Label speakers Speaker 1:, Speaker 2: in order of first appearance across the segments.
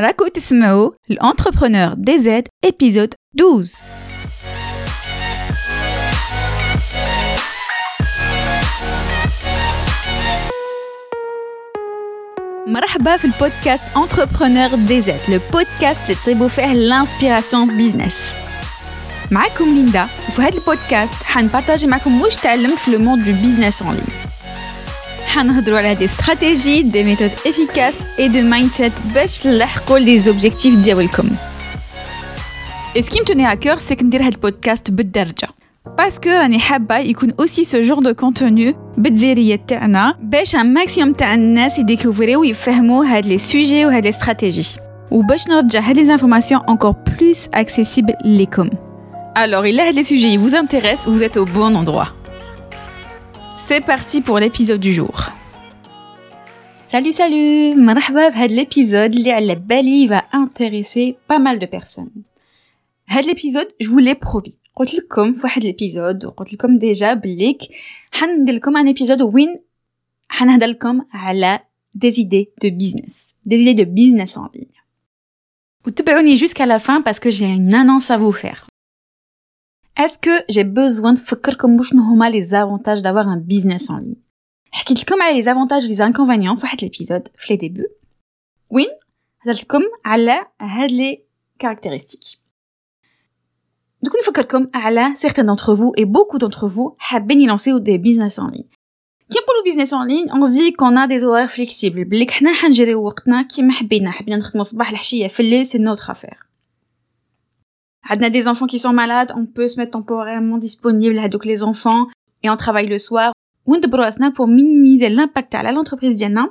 Speaker 1: راكو تسمعوا l'entrepreneur DZ épisode 12 مرحبا في البودكاست Entrepreneur DZ le podcast اللي تصيبوا فيه l'inspiration business معكم ليندا وفي هذا البودكاست حنبارطاجي معكم واش تعلمت في لو موند دو بيزنس اون لين حنهضروا على دي استراتيجي دي ميثود افيكاس اي دو مايند باش تلحقوا لي زوبجيكتيف ديالكم Et ce qui me tenait à cœur, c'est que ندير هاد البودكاست بالدرجة باسكو راني حابة يكون اوسي سو جور دو كونتوني بالدزيرية تاعنا باش ان ماكسيموم تاع الناس يديكوفريو ويفهموا هاد لي سوجي وهاد لي استراتيجي وباش نرجع هاد لي انفورماسيون encore plus accessible ليكم Alors, il a les sujets vous intéressent, vous êtes au bon endroit. C'est parti pour l'épisode du jour. Salut, salut مرحبا في هذا l'épisode اللي على بالي va intéresser pas mal de personnes. هذا l'épisode, je vous l'ai promis. قلت لكم في واحد l'épisode وقلت لكم ديجا بليك حندير لكم un épisode وين حنهضر لكم على des idées de business, des idées de business en ligne. وتبعوني jusqu'à la fin parce que j'ai une annonce à vous faire. Est-ce que j'ai besoin de نفكركم وشنو هما les avantages d'avoir un business en ligne حكيت لكم على les avantages et les inconvénients في واحد l'épisode في les débuts وين هضرت لكم على هاد les caractéristiques دوك نفكركم على certains d'entre vous et beaucoup d'entre vous حابين يلانسيو des business en ligne كي نقولوا business en ligne on se dit qu'on a des horaires flexibles بليك حنا حنجريو وقتنا كيما حبينا حبينا نخدمو الصباح العشيه في الليل c'est notre affaire on a des enfants qui sont malades, on peut se mettre temporairement disponible ah, à les enfants et on travaille le soir. pour minimiser l'impact à l'entreprise d'Yana.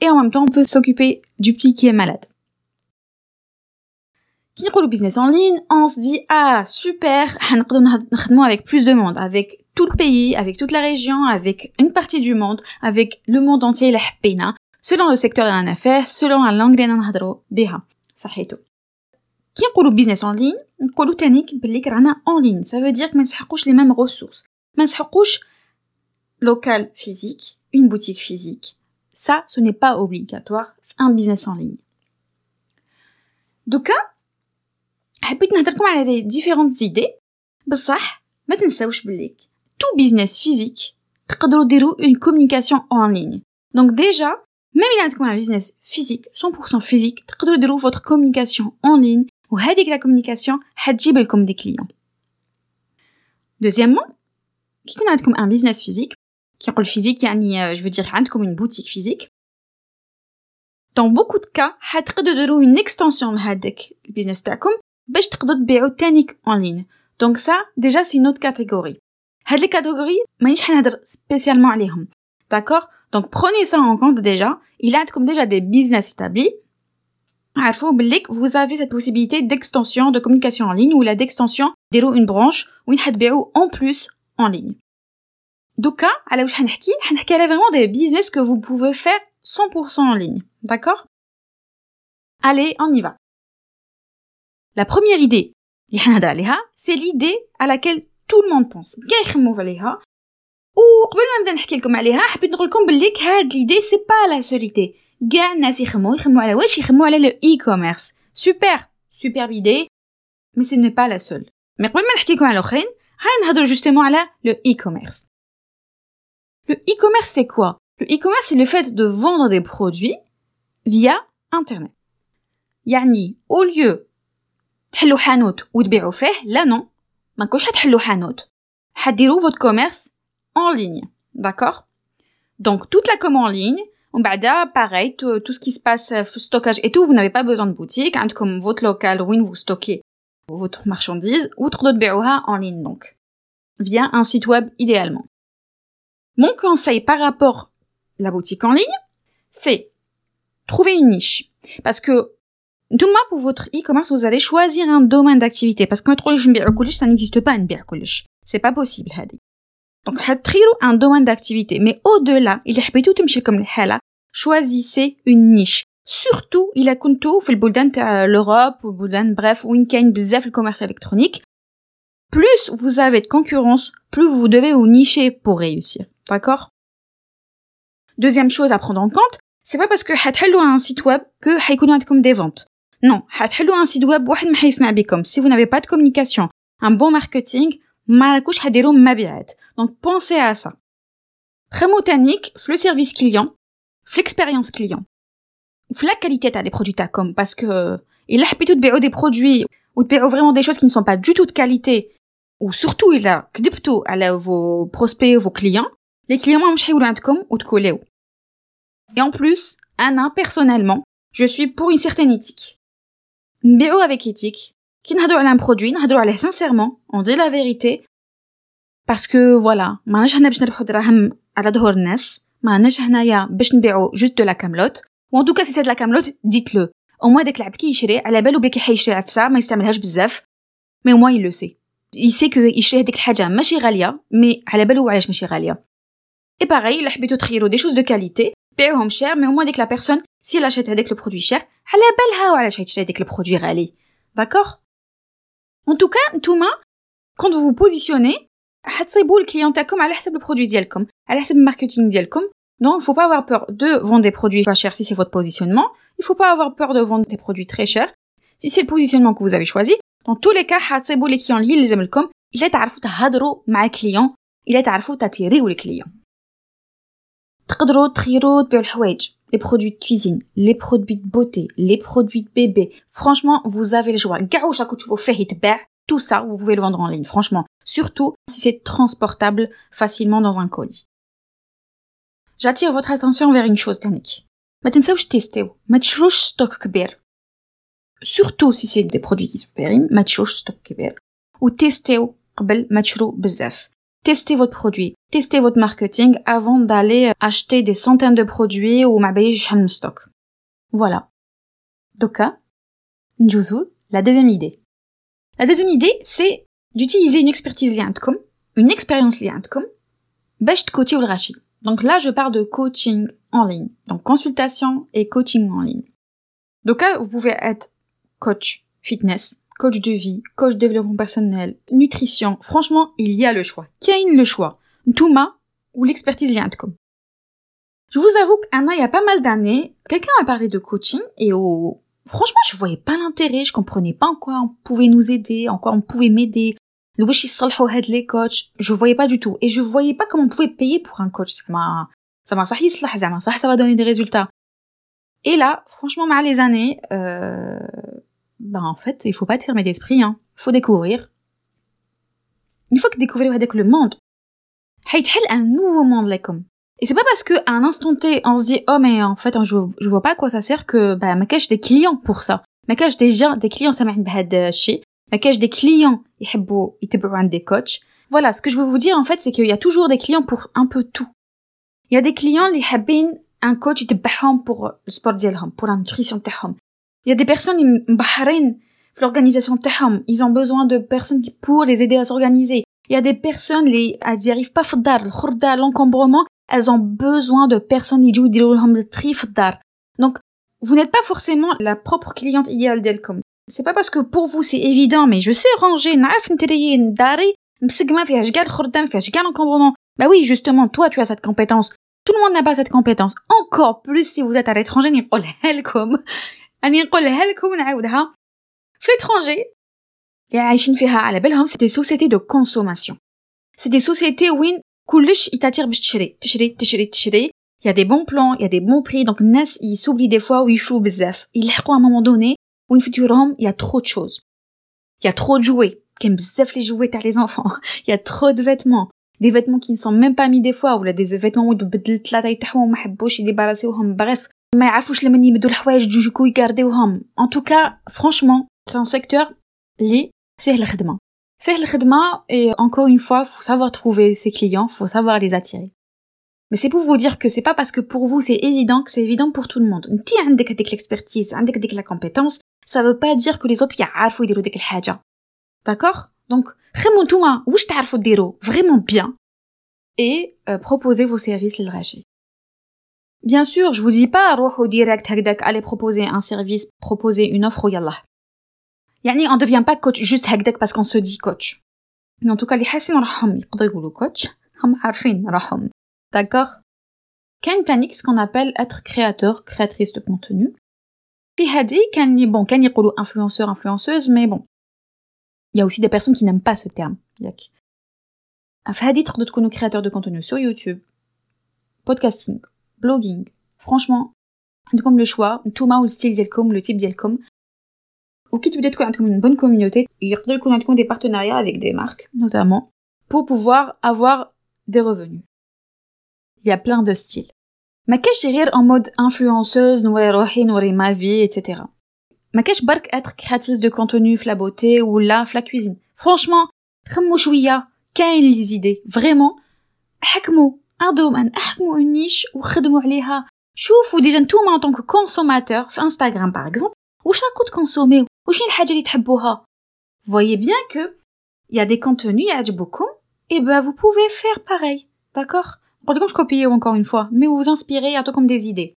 Speaker 1: Et en même temps, on peut s'occuper du petit qui est malade. Qui le business en ligne, on se dit, ah, super, ah, on avec plus de monde, avec tout le pays, avec toute la région, avec une partie du monde, avec le monde entier, la selon le secteur de l'affaire, selon la langue de l'anhadro, beha, saheto. Qui le business en ligne, نقولوا تانيك بلي رانا اون لين ça veut dire ما نسحقوش لي mêmes ressources ما نسحقوش local physique une boutique physique ça ce n'est pas obligatoire un business en ligne دوكا حبيت نهضركم على دي ديفيرونت زيدي بصح ما تنساوش بلي tout business physique تقدروا ديروا une communication en ligne donc déjà même il عندكم un business physique 100% physique تقدروا ديروا votre communication en ligne وهذيك لا كومونيكاسيون حتجيب لكم دي كليون دوزيامون كي يكون عندكم ان بيزنس فيزيك كي نقول فيزيك يعني جو دير عندكم اون بوتيك فيزيك دون بوكو دو كا حتقدروا ديروا اون اكستنسيون لهذاك البيزنس تاعكم باش تقدروا تبيعوا تانيك اون لين دونك سا ديجا سي نوت كاتيجوري هاد لي كاتيجوري مانيش حنهضر سبيسيالمون عليهم داكور دونك بروني سا ان كونت ديجا il عندكم ديجا دي بيزنس établis vous avez cette possibilité d'extension de communication en ligne ou la d'extension ديروا une branche où تبيعوا en plus en ligne. دوكا على واش حنحكي حنحكي على vraiment des business que vous pouvez faire 100% en ligne. D'accord Allez, on y va. La première idée c'est l'idée à laquelle tout le monde pense. كاع يخمموا عليها وقبل ما نبدا نحكي لكم عليها حبيت نقول لكم بلي هاد l'idée c'est pas la seule idée كاع الناس يخمو يخمو على واش يخمو على لو اي كوميرس سوبر سوبر ايدي مي سي نو با لا سول مي قبل ما نحكي لكم على الاخرين هاي نهضروا جوستومون على لو اي كوميرس Le e-commerce, c'est quoi Le e-commerce, c'est le fait de vendre des produits via Internet. يعني au lieu تحلو حانوت وتبيعوا فيه لا نو ما نكونش حتحلو حانوت حديروا votre commerce en ligne d'accord donc toute la com en ligne بعدا pareil tout, tout ce qui se passe euh, stockage et tout vous n'avez pas besoin de boutique hein, comme votre local où vous stockez votre marchandise outre d'autres BOA en ligne donc via un site web idéalement mon conseil par rapport à la boutique en ligne c'est trouver une niche parce que tout le pour votre e-commerce vous allez choisir un domaine d'activité parce que ça n'existe pas un c'est pas possible donc, un domaine d'activité. Mais au-delà, il y comme choisissez une niche. Surtout, il a kuntu في البلدان تاع l'Europe ou البلدان bref où كاين بزاف le commerce électronique. Plus vous avez de concurrence, plus vous devez vous nicher pour réussir. D'accord? Deuxième chose à prendre en compte, c'est pas parce que حتحلوا un site web que حيكونوا عندكم des ventes non حتحلوا un site web واحد ما حيسمع بكم si vous n'avez pas de communication un bon marketing ما راكوش حديروا مبيعات donc pensez à ça خمو تانيك في le service client في l'expérience client في la qualité تاع les produits تاعكم parce que الا حبيتوا تبيعوا des produits ou تبيعوا vraiment des choses qui ne sont pas du tout de qualité ou surtout الا كذبتوا على vos prospects vos clients les clients ما مش حيولوا عندكم وتكوليو et en plus, Anna, personnellement, je suis pour une certaine éthique. نبيعو avec éthique. كي نهضروا على ان برودوي نهضروا عليه سانسيرمون اون دي لا فيريتي باسكو فوالا ماناش هنا باش نربحو دراهم على ظهور الناس ماناش هنايا باش نبيعو جوست دو لا كاملوت وان دوكا سي سي لا كاملوت ديتلو أو موا داك العبد كي يشري على بالو بلي كي حيشري عفسه ما يستعملهاش بزاف مي موا يلو سي يسي كو يشري هذيك الحاجة ماشي غاليه مي على بالو علاش ماشي غاليه اي باغي الا حبيتو تخيرو دي شوز دو كاليتي بيعوهم شير مي موا ديك لا بيرسون سي لاشات هذاك لو برودوي شير على بالها وعلاش حيشري هذيك البرودوي غالي داكوغ En tout cas, Touma, quand vous vous positionnez, حتصيبوا الكليون تاعكم على حسب البرودوي ديالكم على حسب الماركتينغ ديالكم donc faut pas avoir peur de vendre des produits pas chers si c'est votre positionnement il faut pas avoir peur de vendre des produits très chers si c'est le positionnement que vous avez choisi dans tous les cas حتصيبوا les clients اللي يلزملكم الا تعرفوا تهضروا مع الكليون الا تعرفوا تاتيريو الكليون تقدروا تخيروا تبيعوا الحوايج les produits de cuisine, les produits de beauté, les produits de bébé. Franchement, vous avez le choix. Tout ça, vous pouvez le vendre en ligne, franchement. Surtout si c'est transportable facilement dans un colis. J'attire votre attention vers une chose, Danik. Surtout si c'est des produits qui se périment, ou testez-le testez votre produit, testez votre marketing avant d'aller acheter des centaines de produits ou ma stock. Voilà. Doka, Njuzu, la deuxième idée. La deuxième idée, c'est d'utiliser une expertise comme une expérience comme best coaching ou le Donc là, je parle de coaching en ligne. Donc consultation et coaching en ligne. Donc là, vous pouvez être coach fitness, coach de vie, coach de développement personnel, nutrition. Franchement, il y a le choix. A le choix Touma ou l'expertise Liantcom. Je vous avoue qu'Anna, il y a pas mal d'années, quelqu'un a parlé de coaching et au... Franchement, je voyais pas l'intérêt, je comprenais pas en quoi on pouvait nous aider, en quoi on pouvait m'aider. les coachs, je voyais pas du tout. Et je voyais pas comment on pouvait payer pour un coach. Ça m'a ça va donner des résultats. Et là, franchement, mal les années, euh, bah en fait, il faut pas te fermer d'esprit, hein. Faut découvrir. Une fois que découvrez avec le monde, Haythel un nouveau monde, là, comme. Et c'est pas parce que à un instant T, on se dit, oh, mais en fait, hein, je, je vois pas à quoi ça sert que, bah, ma cache des clients pour ça. Ma cache déjà des clients, ça m'aide euh, Ma cache des clients, ils des coachs. Voilà, ce que je veux vous dire, en fait, c'est qu'il y a toujours des clients pour un peu tout. Il y a des clients, les habines, un coach, ils pour euh, le sport pour la nutrition il y a des personnes, Bahreïn, l'organisation Tehom, ils ont besoin de personnes pour les aider à s'organiser. Il y a des personnes, les, elles n'y arrivent pas, le l'encombrement, elles ont besoin de personnes, ils jouent le tri Donc, vous n'êtes pas forcément la propre cliente idéale d'Elcom. C'est pas parce que pour vous c'est évident, mais je sais ranger, n'af n'térier, n'dari, m'sigma fiach gal khordam, fiach gal encombrement. Bah oui, justement, toi tu as cette compétence. Tout le monde n'a pas cette compétence. Encore plus si vous êtes à l'étranger, ni oh Elcom. اني نقولها لكم ونعاودها في l'étranger اللي عايشين فيها على بالهم سي دي سوسيتي دو كونسوماسيون سي دي سوسيتي وين كلش يتاتير باش تشري تشري تشري تشري il y a des bons plans, il y a des bons prix, donc الناس ils s'oublient des fois ou ils jouent بزاف يلحقوا à un moment donné وين فيتورهم il y a trop de choses il y a trop de jouets كاين بزاف les jouets تاع les enfants il y a trop de vêtements des vêtements qui ne sont même pas mis des fois ولا des vêtements où تبدل ثلاثه تاعهم ما حبوش يديباراسيوهم bref ما يعرفوش لمن يبدو الحوايج جوجوكو يكارديوهم en tout cas franchement c'est un secteur اللي فيه الخدمة فيه الخدمة et encore une fois faut savoir trouver ses clients faut savoir les attirer mais c'est pour vous dire que c'est pas parce que pour vous c'est évident que c'est évident pour tout le monde انت عندك هذيك l'expertise عندك هذيك la compétence ça veut pas dire que les autres يعرفوا يديروا ديك الحاجة d'accord donc خمو نتوما واش تعرفوا ديروا vraiment bien et euh, proposez vos services للغاشي Bien sûr, je vous dis pas au direct allez proposer un service, proposer une offre yallah. Yani on devient pas coach juste هكذاك parce qu'on se dit coach. Mais en tout cas les حاسين راحهم يقدروا يقولوا coach هم عارفين راحهم. D'accord كاين تانيك ce qu'on appelle être créateur créatrice de contenu في هادي كان bon كان يقولوا influenceur influenceuse mais bon il y a aussi des personnes qui n'aiment pas ce terme ياك في هادي تقدروا تكونوا créateur de contenu sur YouTube podcasting blogging franchement عندكم لو شوا نتوما والستيل ديالكم لو تيب ديالكم وكي تبدا تكون عندكم une bonne communauté يقدر يكون عندكم des partenariats avec des marques notamment pour pouvoir avoir des revenus il y a plein de styles ما كاش غير en mode influenceuse نوري روحي نوري ma vie etc ما كاش برك être créatrice de contenu في la beauté ou là في la cuisine franchement خمو شويه كاين لي زيدي فريمون حكموا ان دومين احكموا اون نيش وخدموا عليها شوفوا ديجا نتوما ان طونك كونسوماتور في انستغرام باغ اكزومبل واش راكو تكونسوميو واش هي الحاجه اللي تحبوها voyez bien que il y a des contenus يعجبوكم et ben vous pouvez faire pareil d'accord je copie encore une fois mais vous vous inspirez à comme des idées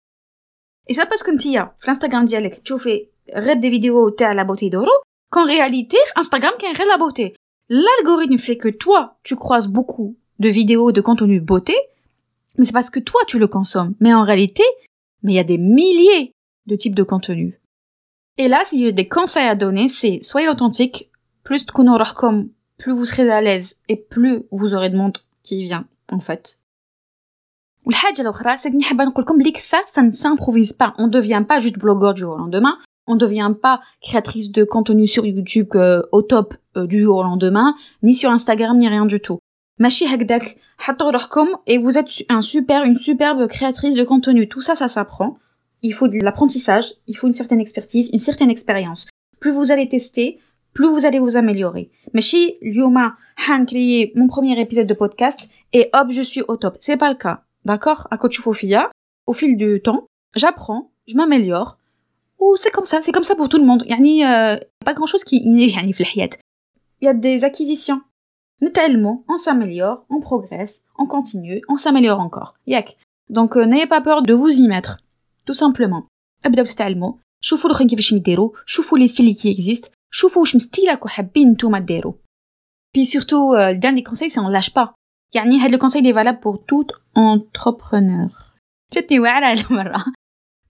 Speaker 1: et ça parce que ntia في الانستغرام ديالك تشوفي غير des vidéos تاع la beauté d'oro qu'en réalité Instagram كاين غير la beauté l'algorithme fait que toi tu croises beaucoup de vidéos de contenu beauté mais c'est parce que toi tu le consommes mais en réalité mais il y a des milliers de types de contenus et là s'il y a des conseils à donner c'est soyez authentique plus تكونوا comme plus vous serez à l'aise et plus vous aurez de monde qui vient en fait والحاجه الاخرى سيدني حابه نقول لكم بليك ça ça ne s'improvise pas on devient pas juste blogueur du jour au lendemain on ne devient pas créatrice de contenu sur YouTube euh, au top euh, du jour au lendemain ni sur Instagram ni rien du tout Machi Hagdak, Hatororkom, et vous êtes un super, une superbe créatrice de contenu. Tout ça, ça s'apprend. Il faut de l'apprentissage, il faut une certaine expertise, une certaine expérience. Plus vous allez tester, plus vous allez vous améliorer. Machi, Lyoma, Han, créé mon premier épisode de podcast, et hop, je suis au top. C'est pas le cas. D'accord? À Kochufofia, au fil du temps, j'apprends, je m'améliore, ou c'est comme ça, c'est comme ça pour tout le monde. Yani, euh, pas grand chose qui est inné, yani, Il y a des acquisitions. Tellement, on s'améliore, on progresse, on continue, on s'améliore encore. Yak. Donc, euh, n'ayez pas peur de vous y mettre. Tout simplement. ابداو تتعلموا شوفوا الاخرين كيفاش يديروا شوفوا لي ستيل qui existent شوفوا واش مستيلك وحابين نتوما ديروا بي سورتو الدان دي كونساي سي اون لاش با يعني هاد لو كونساي لي فالاب بور توت انتربرونور جاتني واعره المره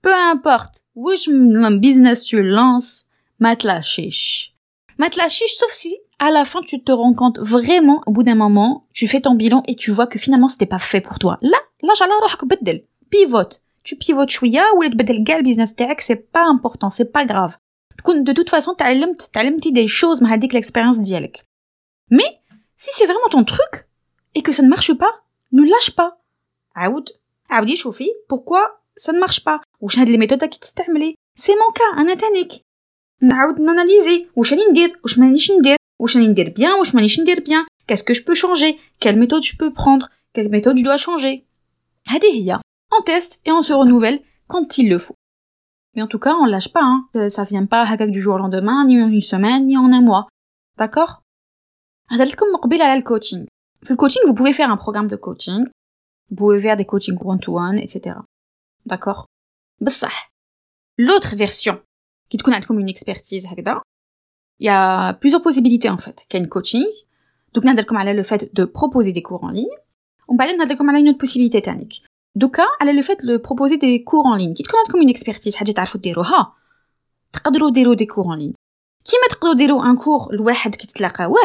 Speaker 1: بو امبورت واش من بيزنس تو لانس ما تلاشيش ما تلاشيش sauf si à la fin tu te rends compte vraiment au bout d'un moment tu fais ton bilan et tu vois que finalement c'était pas fait pour toi لا لا على روحك بدل pivote tu pivotes شويه ولا تبدل كاع البيزنس تاعك c'est pas important c'est pas grave de toute façon تعلمت تعلمتي des choses مع هذيك l'expérience ديالك mais si c'est vraiment ton truc et que ça ne marche pas ne lâche pas عاود عاودي شوفي pourquoi ça ne marche pas واش هاد لي ميثود كي تستعملي سي مون كا انا تانيك نعاود ناناليزي واش راني ندير واش مانيش ندير واش راني ندير بيان واش مانيش ندير بيان qu'est-ce que je peux changer quelle méthode je peux prendre quelle méthode je dois changer هذه هي on teste et on se renouvelle quand il le faut mais en tout cas, on lâche pas, hein. Ça vient pas du jour au lendemain, ni en une semaine, ni en un mois. D'accord? le coaching. Le coaching, vous pouvez faire un programme de coaching. Vous pouvez faire des coachings one-to-one, etc. D'accord? L'autre version, qui te connaît comme une expertise, il y a plusieurs possibilités, en fait. qu'il y a une coaching. Donc, le fait de proposer des cours en ligne. On parle une autre possibilité technique. دوكا على لو فات لو بروبوزي دي كور ان لين كي تكون عندكم اون اكسبرتيز حاجه تعرفوا ديروها تقدروا ديروا دي كور ان لين كيما تقدروا ديروا ان كور لواحد كي تتلاقاوه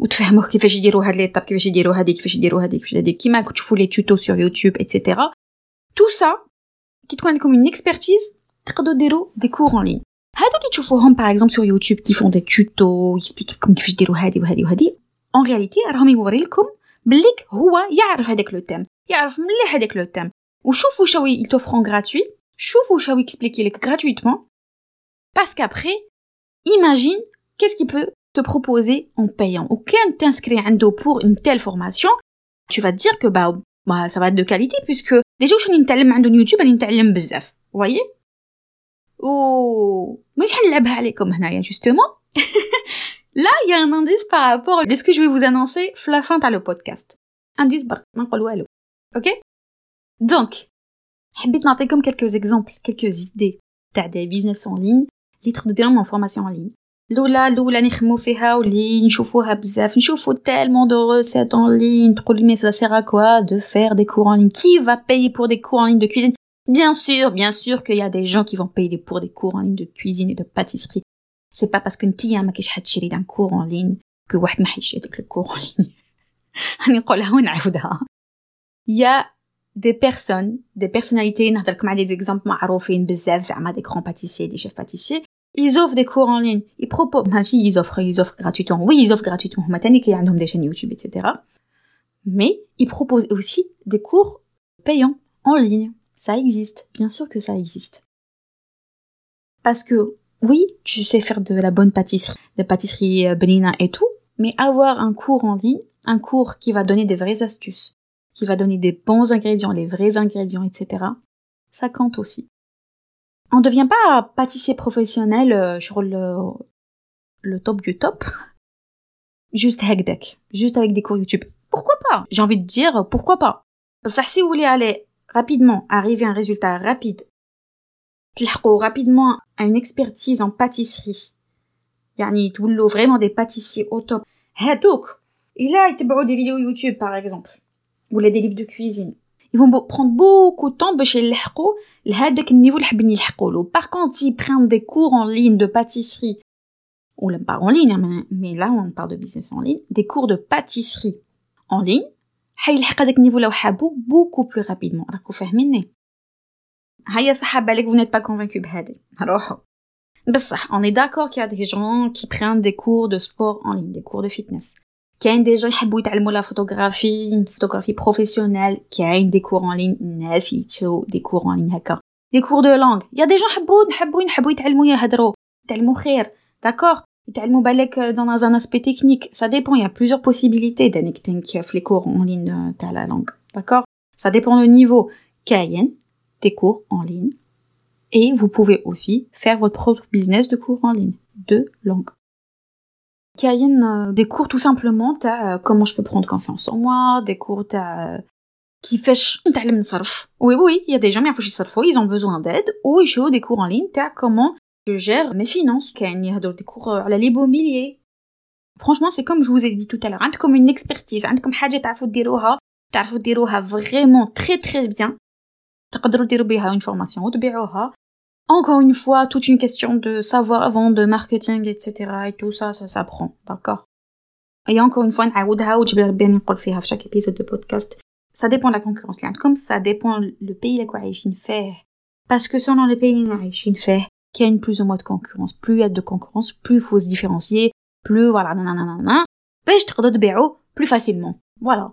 Speaker 1: وتفهموه كيفاش يديروا هاد ليطاب كيفاش يديروا هادي كيفاش يديروا هادي كيفاش هادي كيما تشوفوا لي توتو سور يوتيوب ايتترا تو سا كي تكون عندكم اون اكسبرتيز تقدروا ديروا دي كور ان لين هادو اللي تشوفوهم باغ اكزومبل سور يوتيوب كي فون دي توتو يسبيك لكم كيفاش ديروا هادي وهادي وهادي اون رياليتي راهم يوري لكم بليك هو يعرف هذاك لو تيم يعرف مليح هذاك لو تيم Ou Shawi, ils t'offrent en gratuit. Chouf Shawi expliquer les gratuitement. Parce qu'après, imagine qu'est-ce qu'il peut te proposer en payant. Ou quand t'inscris un dos pour une telle formation, tu vas te dire que bah, bah ça va être de qualité puisque déjà je suis un YouTube, je bzaf. Vous voyez? Oh, mais je justement. Là, il y a un indice par rapport à ce que je vais vous annoncer la fin le podcast. Indice, ok donc, حبيت نعطيكم quelques exemples, quelques idées تاع des business en ligne اللي تقدروا ديرهم en formation en ligne. الاولى الاولى نخمو فيها واللي نشوفوها بزاف نشوفو tellement de recettes en ligne تقول mais ça sert à quoi de faire des cours en ligne qui va payer pour des cours en ligne de cuisine bien sûr bien sûr qu'il y a des gens qui vont payer pour des cours en ligne de cuisine et de pâtisserie c'est pas parce que نتيا ما كاينش حد شري d'un cours en ligne que واحد ما حيشري le cours en ligne راني نقولها ونعاودها il y a des personnes des personnalités نهضر لكم على des exemples معروفين بزاف زعما des grands pâtissiers des chefs pâtissiers ils offrent des cours en ligne ils proposent ماشي ils offrent ils offrent gratuitement oui ils offrent gratuitement هما تاني كي عندهم des chaînes YouTube etc mais ils proposent aussi des cours payants en ligne ça existe bien sûr que ça existe parce que oui tu sais faire de la bonne pâtisserie de pâtisserie euh, benina et tout mais avoir un cours en ligne un cours qui va donner des vraies astuces qui va donner des bons ingrédients, les vrais ingrédients, etc. Ça compte aussi. On ne devient pas pâtissier professionnel euh, sur le, le top du top. Juste deck, juste avec des cours YouTube. Pourquoi pas? J'ai envie de dire pourquoi pas? Ça, si vous voulez aller rapidement, arriver à un résultat rapide, rapidement à une expertise en pâtisserie, يعني تولوا vraiment des pâtissiers au top. هادوك إلا يتبعوا des vidéos YouTube par exemple ou des livres de cuisine ils vont prendre beaucoup de temps باش يلحقوا لهذاك النيفو اللي حابين يلحقوا له par contre s'ils prennent des cours en ligne de pâtisserie ou pas en ligne mais, mais là on parle de business en ligne des cours de pâtisserie en ligne حيلحق هذاك النيفو لو حابو بوكو بلو رابيدمون راكو فاهميني؟ هيا صحاب بالك vous n'êtes pas بهادي روحو. بصح اوني داكور كي دي جون كي بران دي كور دو سبور اون لين دي كور دو فيتنس كاين دي جون يحبوا يتعلموا لا فوتوغرافي فوتوغرافي بروفيسيونيل كاين دي كور اون لين ناس يشرو دي كور اون لين هكا. دي كور دو لونغ يا دي جون حبوا نحبو نحبوا يتعلموا يهضروا يتعلموا خير. داكور يتعلموا بالك dans un aspect technique ça dépend il y a plusieurs possibilités d'انك تنك في لي كور en ligne تاع la langue d'accord ça dépend le niveau كاين des cours en ligne et vous pouvez aussi faire votre propre business de cours en ligne de langue a des cours tout simplement t'as comment je peux prendre confiance en moi des cours t'as كيفاش نتعلم نصرف oui oui il y a des gens qui يصرفوا ils ont besoin d'aide ou يشرو des cours en ligne t'as comment je gère mes finances كاين يهضروا des cours على l'immobilier franchement c'est comme je vous ai dit tout à l'heure comme une expertise عندكم حاجه تعرفوا ديروها تعرفوا ديروها vraiment très très bien تقدروا ديروا بها une formation وتبيعوها encore une fois, toute une question de savoir-vendre, de marketing, etc. Et tout ça, ça s'apprend, d'accord Et encore une fois, chaque épisode de podcast, ça dépend de la concurrence. Comme ça dépend le pays où ils fait. Parce que selon le pays où ils fait, qu'il y a une plus ou moins de concurrence. Plus il y a de concurrence, plus il faut se différencier, plus voilà, nanana, plus facilement. Voilà.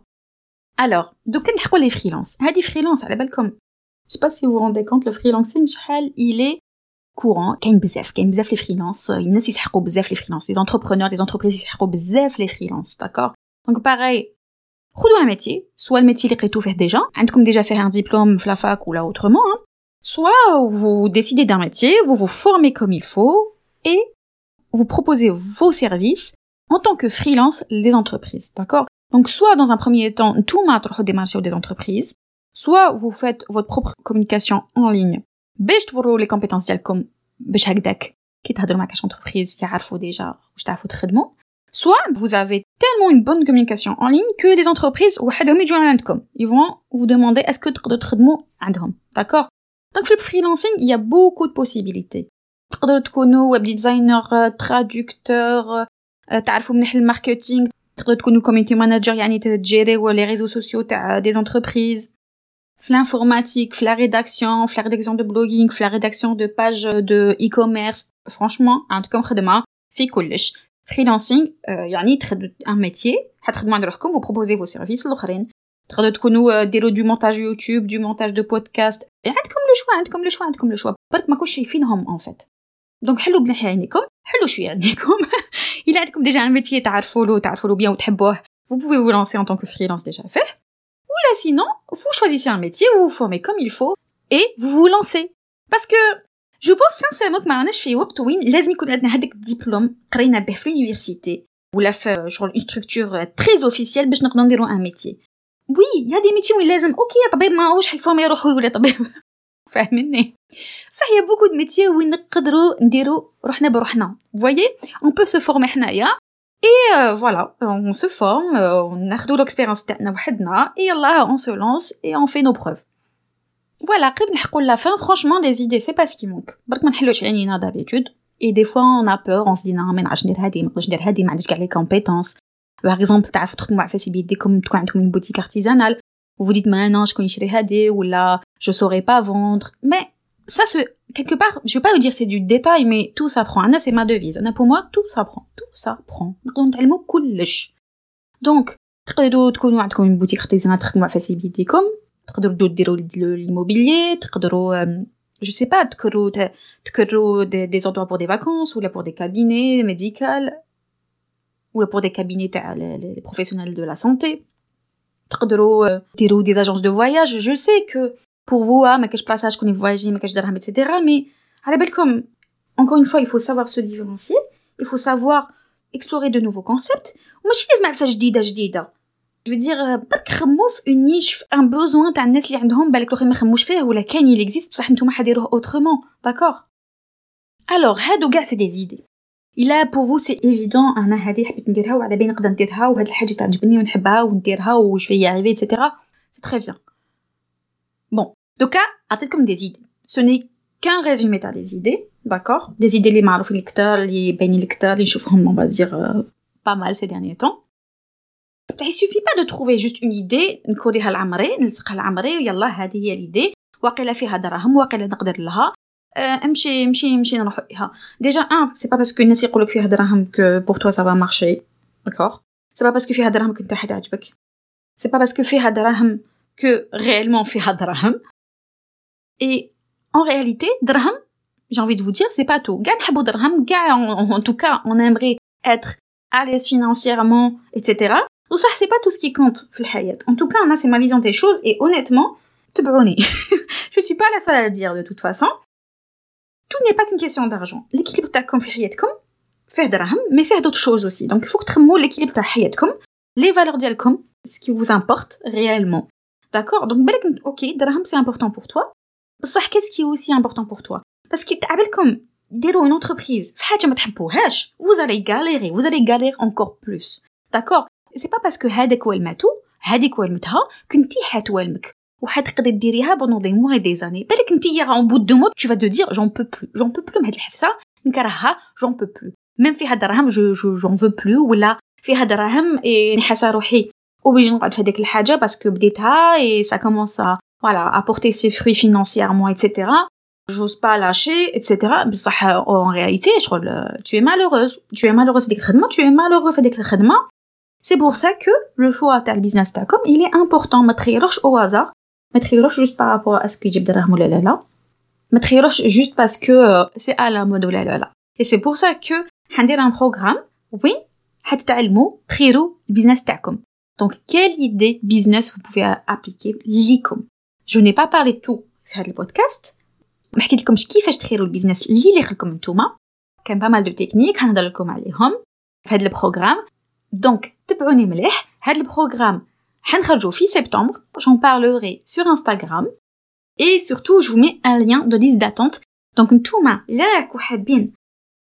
Speaker 1: Alors, donc, les freelances. Les freelances, à la belle comme je sais pas si vous vous rendez compte le freelancing il est courant كاين بزاف كاين بزاف les freelances الناس يسحقوا بزاف les freelances les entrepreneurs les entreprises يسحقوا بزاف les freelances d'accord donc pareil خذوا un métier soit le métier اللي قريتو فيه déjà عندكم déjà fait un diplôme في la fac ou là autrement hein. soit vous décidez d'un métier vous vous formez comme il faut et vous proposez vos services en tant que freelance les entreprises d'accord donc soit dans un premier temps tout تروحوا démarcher des entreprises soit vous faites votre propre communication en ligne باش توروا les compétences ديالكم باش هكداك كي تهضروا مع كاش entreprise يعرفوا déjà واش تعرفوا تخدموا soit vous avez tellement une bonne communication en ligne que les entreprises وحدهم يجوا عندكم ils vont vous demander est-ce que تقدروا تخدموا عندهم d'accord donc في freelancing il y a beaucoup de possibilités تقدروا تكونوا web designer traducteur تعرفوا مليح الماركتينغ تقدروا تكونوا community manager يعني تجيريو les réseaux sociaux تاع des entreprises l'informatique, la rédaction, la rédaction de blogging, la rédaction de pages de e-commerce. Franchement, un truc comme في كلش. Freelancing, يعني un métier, vous proposez vos services الاخرين. تقدروا تكونوا ديروا du montage YouTube, du montage de podcast. عندكم le choix, عندكم le choix, عندكم le choix. برك ما كلش شايفينهم en fait. دونك حلوا بنحي عينيكم حلوا شويه عينيكم الا عندكم ديجا ان ميتيي تعرفوا له تعرفوا له بيان وتحبوه vous pouvez vous lancer en tant que freelance déjà fait là sinon, vous choisissez un métier, vous vous formez comme il faut, et vous vous lancez. Parce que, je pense sincèrement que معناش في وقت وين لازم يكون عندنا هذاك الدبلوم قرينا به في l'université ولا في genre une structure très officielle باش نقدروا نديروا un métier. Oui, il y a des métiers où لازم أوكي طبيب ماهوش حيفورمي روحو يولي طبيب. فاهميني صح يا بوكو دو ميتيي وين نقدروا نديرو روحنا بروحنا. فوايي اون بو سو فورمي حنايا اي فوالا اون سو فورم ناخدو لوكسبيريونس تاعنا وحدنا اي يلا اون سو لونس اي اون في نو بروف فوالا قريب نحكوا لا فان فرانشمون لي زيدي سي با سكي مونك برك ما نحلوش عينينا دابيتود اي دي فوا اون ا بور اون سدينا ما نعرفش ندير هادي ما نقدرش ندير هادي ما عنديش كاع لي كومبيتونس باغ اكزومبل تعرفوا تخدموا عفاسي بيديكم تكون عندكم une boutique artisanale vous dites maintenant je connais chez Hadé ou là je saurais pas vendre mais ça se quelque part je veux pas vous dire c'est du détail mais tout s'apprend Anna c'est ma devise Anna pour moi tout s'apprend tout s'apprend نتعلموا كلش donc تقدروا تكونوا عندكم une boutique artisanale تخدموا عفاسي بيديكم تقدروا ديروا l'immobilier تقدروا je sais pas تكروا تكروا des, des endroits pour des vacances ou là pour des cabinets médicaux ou pour des cabinets les professionnels de la santé تقدروا ديروا des agences de voyage je sais que pour vous ah mais que je place je connais voyager mais que je درهم etc mais على بالكم encore une fois il faut savoir se différencier il faut savoir explorer de nouveaux concepts وماشي لازم عرفه جديده جديده je veux dire برك خمو في une niche un besoin تاع الناس اللي عندهم بالك الاخرين ما خموش فيه ولا كان il existe بصح نتوما حديروه autrement d'accord alors هادو كاع سي des idées إلا بوفو سي ايفيدون أنا هذه حبيت نديرها وعلى بالي نقدر نديرها وهاد الحاجة تعجبني ونحبها ونديرها وش في اريفي ايتترا سي تري بيان بون دوكا عطيتكم دي زيدي سو ني كان ريزومي تاع لي زيدي داكور دي زيدي اللي معروفين الكتار لي باينين الكتار لي نشوفهم اون دير با مال سي ديرني طون بتاع يسوفي با دو تروفي جوست اون ايدي نكوريها لعمري نلصقها لعمري ويلا هذه هي ليدي واقيلا فيها دراهم واقيلا نقدر لها امشي امشي امشي نروح بها ديجا ان سي با باسكو الناس يقولك فيها دراهم كو بور توا سا فا مارشي داكوغ سي با باسكو فيها دراهم كنت حتعجبك سي با باسكو فيها دراهم كو ريالمون فيها دراهم اي en réalité درهم j'ai envie de vous dire c'est pas tout كاع نحبو درهم كاع en tout cas on aimerait être à l'aise financièrement etc بصح c'est pas tout ce qui compte في الحياة en tout cas انا c'est ma vision des choses et honnêtement تبعوني je suis pas la seule à le dire de toute façon tout n'est pas qu'une question d'argent l'équilibre تاعكم في حياتكم فيه دراهم mais فيه d'autres choses aussi donc il faut que تخمموا l'équilibre تاع حياتكم les valeurs ديالكم ce qui vous importe réellement d'accord donc بالك ok دراهم c'est important pour toi بصح qu'est-ce qui est aussi important pour toi parce que تعبلكم ديروا une entreprise في حاجه ما تحبوهاش vous allez galérer vous allez galérer encore plus d'accord c'est pas parce que هذاك والماتو هذيك والمتها كنتي حتوالمك وحتقدري ديريها بونون دي موا دي زاني بالك نتيا اون بوت دو مو tu vas te dire j'en peux plus j'en peux plus من هاد الحفسه نكرهها j'en peux plus ميم فيها دراهم جو جو j'en veux plus ولا فيها دراهم اي نحس روحي وبيجي نقعد في هذيك الحاجه باسكو بديتها اي سا كومونس voilà apporter ses fruits financièrement etc j'ose pas lâcher etc بصح en réalité je tu es malheureuse tu es malheureuse في ديك الخدمه tu es malheureux في ديك الخدمه c'est pour ça que le choix تاع البيزنس تاعكم il est important ما تخيروش au hasard ما تخيروش juste par rapport à ce que يجيب دراهم ولا لا لا ما تخيروش juste parce que c'est à la mode ولا لا لا et c'est pour ça que حندير un programme وين حتتعلموا تخيروا البيزنس تاعكم donc quelle idée business vous pouvez appliquer ليكم je n'ai pas parlé de tout في هذا البودكاست ما حكيت لكمش كيفاش تخيروا البيزنس اللي يليق لكم نتوما كان با مال دو تكنيك هنهضر لكم عليهم في هذا البروغرام دونك تبعوني مليح هذا البروغرام Hanrajo fi septembre, j'en parlerai sur Instagram. Et surtout, je vous mets un lien de liste d'attente. Donc, Ntouma,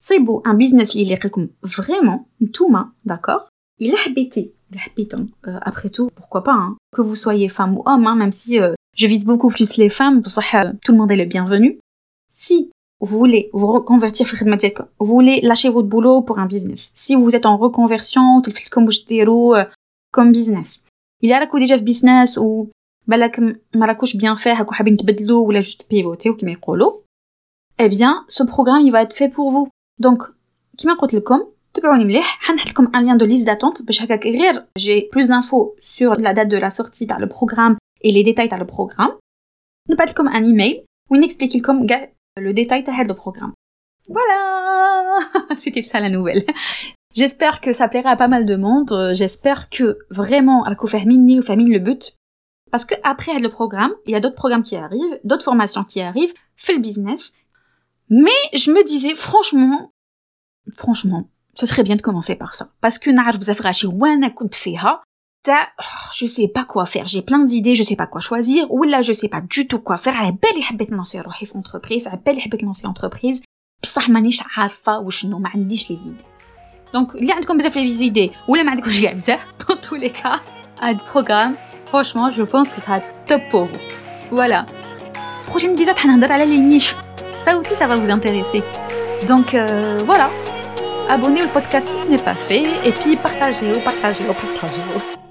Speaker 1: c'est beau, un business li vraiment, Ntouma, d'accord? Il a bêté, hein. euh, après tout, pourquoi pas. Hein? Que vous soyez femme ou homme, hein, même si euh, je vise beaucoup plus les femmes, euh, tout le monde est le bienvenu. Si vous voulez vous reconvertir, vous voulez lâcher votre boulot pour un business, si vous êtes en reconversion, comme business, الا راكو ديجا في بيزنس و بالك ما راكوش بيان فيه هاكو حابين تبدلوا ولا جوست بيفوتيو كيما يقولوا eh bien ce programme il va être fait pour vous donc كيما قلت لكم تبعوني مليح حنحط لكم un lien de liste d'attente باش هكاك غير j'ai plus d'infos sur la date de la sortie تاع le programme et les détails تاع le programme نبعث لكم un email وين نexplique لكم كاع le détail تاع هذا le programme voilà c'était ça la nouvelle J'espère que ça plaira à pas mal de monde. J'espère que vraiment, راكو فاهميني وفاهمين le but. Parce que après le programme, il y a d'autres programmes qui arrivent, d'autres formations qui arrivent, fait le business. Mais je me disais, franchement, franchement, ce serait bien de commencer par ça. Parce que نعرف بزاف غاشي وانا كنت فيها je sais pas quoi faire j'ai plein d'idées je sais pas quoi choisir ou là je sais pas du tout quoi faire على بالي حبيت نلونسي روحي في entreprise على بالي حبيت نلونسي entreprise بصح مانيش عارفه وشنو ما عنديش لي زيدي دونك اللي عندكم بزاف لي زيدي ولا ما عندكمش كاع بزاف dans tous les cas un programme franchement je pense que ça sera top pour vous voilà prochaine épisode حنهضر على les niches ça aussi ça va vous intéresser donc euh, voilà abonnez au podcast si ce n'est pas fait et puis partagez-le partagez-le partagez-le